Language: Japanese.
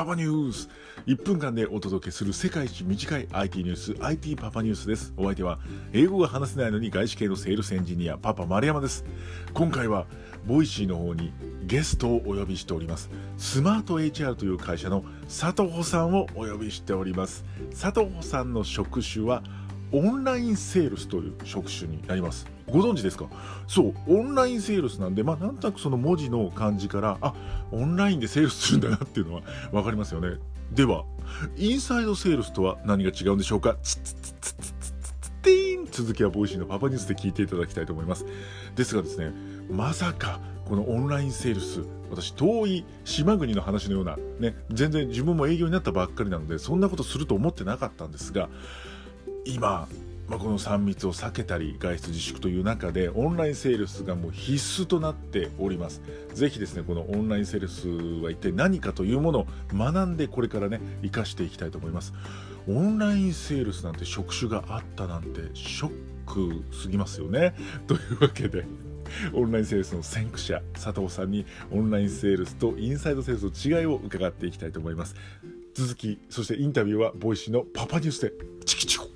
パパニュース。1分間でお届けする世界一短い IT ニュース IT パパニュースです。お相手は英語が話せないのに外資系のセールスエンジニアパパ丸山です。今回は Voicy の方にゲストをお呼びしております。 SmartHR という会社の佐藤さんをお呼びしております。佐藤さんの職種はオンラインセールスという職種になります。ご存知ですか？そうオンラインセールスなんでまあなんとなくその文字の感じからあオンラインでセールスするんだなっていうのは 分かりますよね。ではインサイドセールスとは何が違うんでしょうか？つつつつつつつてーん続きは Voicy のパパニュースで聞いていただきたいと思いますですがですねまさかこのオンラインセールス私遠い島国の話のようなね全然自分も営業になったばっかりなのでそんなことすると思ってなかったんですが今、まあ、この3密を避けたり外出自粛という中でオンラインセールスがもう必須となっております。ぜひですねこのオンラインセールスは一体何かというものを学んでこれからね生かしていきたいと思います。オンラインセールスなんて職種があったなんてショックすぎますよね。というわけでオンラインセールスの先駆者佐藤さんにオンラインセールスとインサイドセールスの違いを伺っていきたいと思います。続きそしてインタビューは Voicy のパパニュースでチキチコ。